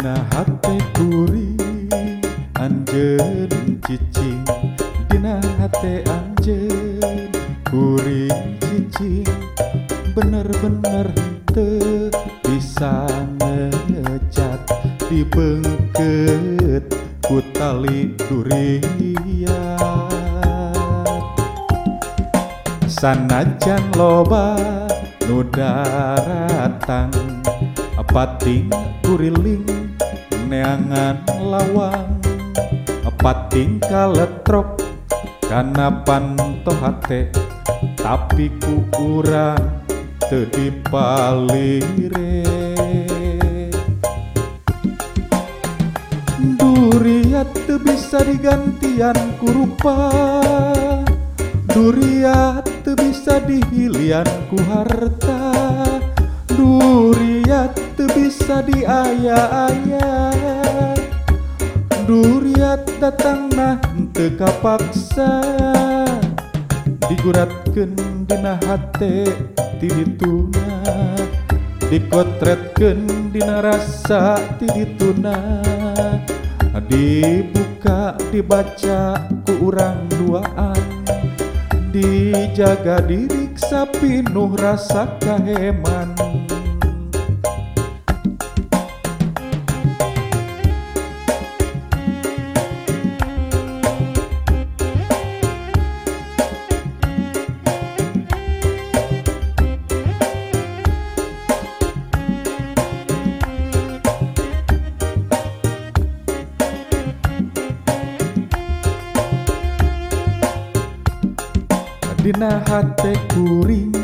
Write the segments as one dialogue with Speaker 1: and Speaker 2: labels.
Speaker 1: Dina hati kuri anjen cicing Dina hati anjen kuri cicing Bener-bener te bisa ngecat di bengket ku tali durian. Sanajan loba nudaratang datang pating kuriling neangan lawang pating kaletrok karena panto hate tapi ku kurang tedipalire duriat teu bisa digantian kurupa duriat teu bisa dihilian ku harta. Duriat tuh bisa diaya-aya Duriat datang nah teu kapaksa. Diguratkeun dina hate ti dituna dikotretkeun dina rasa ti dituna dibuka dibaca ku urang duaan. Dijaga diriksa pinuh rasa kaheman. Dina hate kuring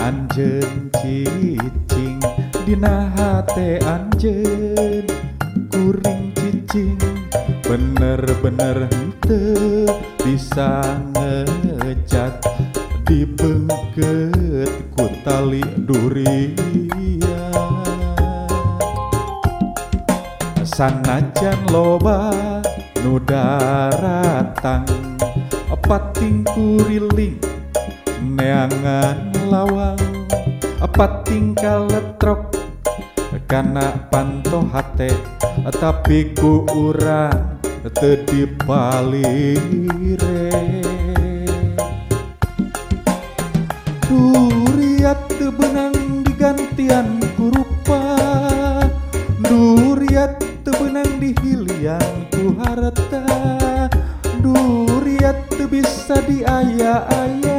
Speaker 1: anjen cicing. Dina hate anjen kuring cicing. Bener-bener hente bisa ngecat. Dibengket ku tali duria Sanajan loba nudaratang pating kuriling neangan lawang pating kaletrok karena panto hate tapi ku urang teu dipalire duriat teu benang digantian kurupa duriat teu benang dihilian ku harta. Duriat teu bisa diaya-aya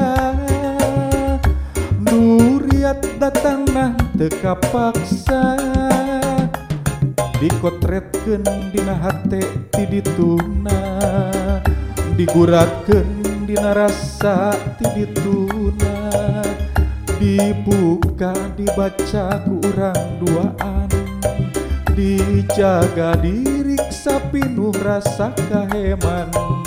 Speaker 1: tanah teka paksa dikotretken Dina H ti dituna. Diguraken Dina rasa ti dituna. Dibuka dibaca kurang duaan. Dijaga diriksa pinuh rasa kaheman.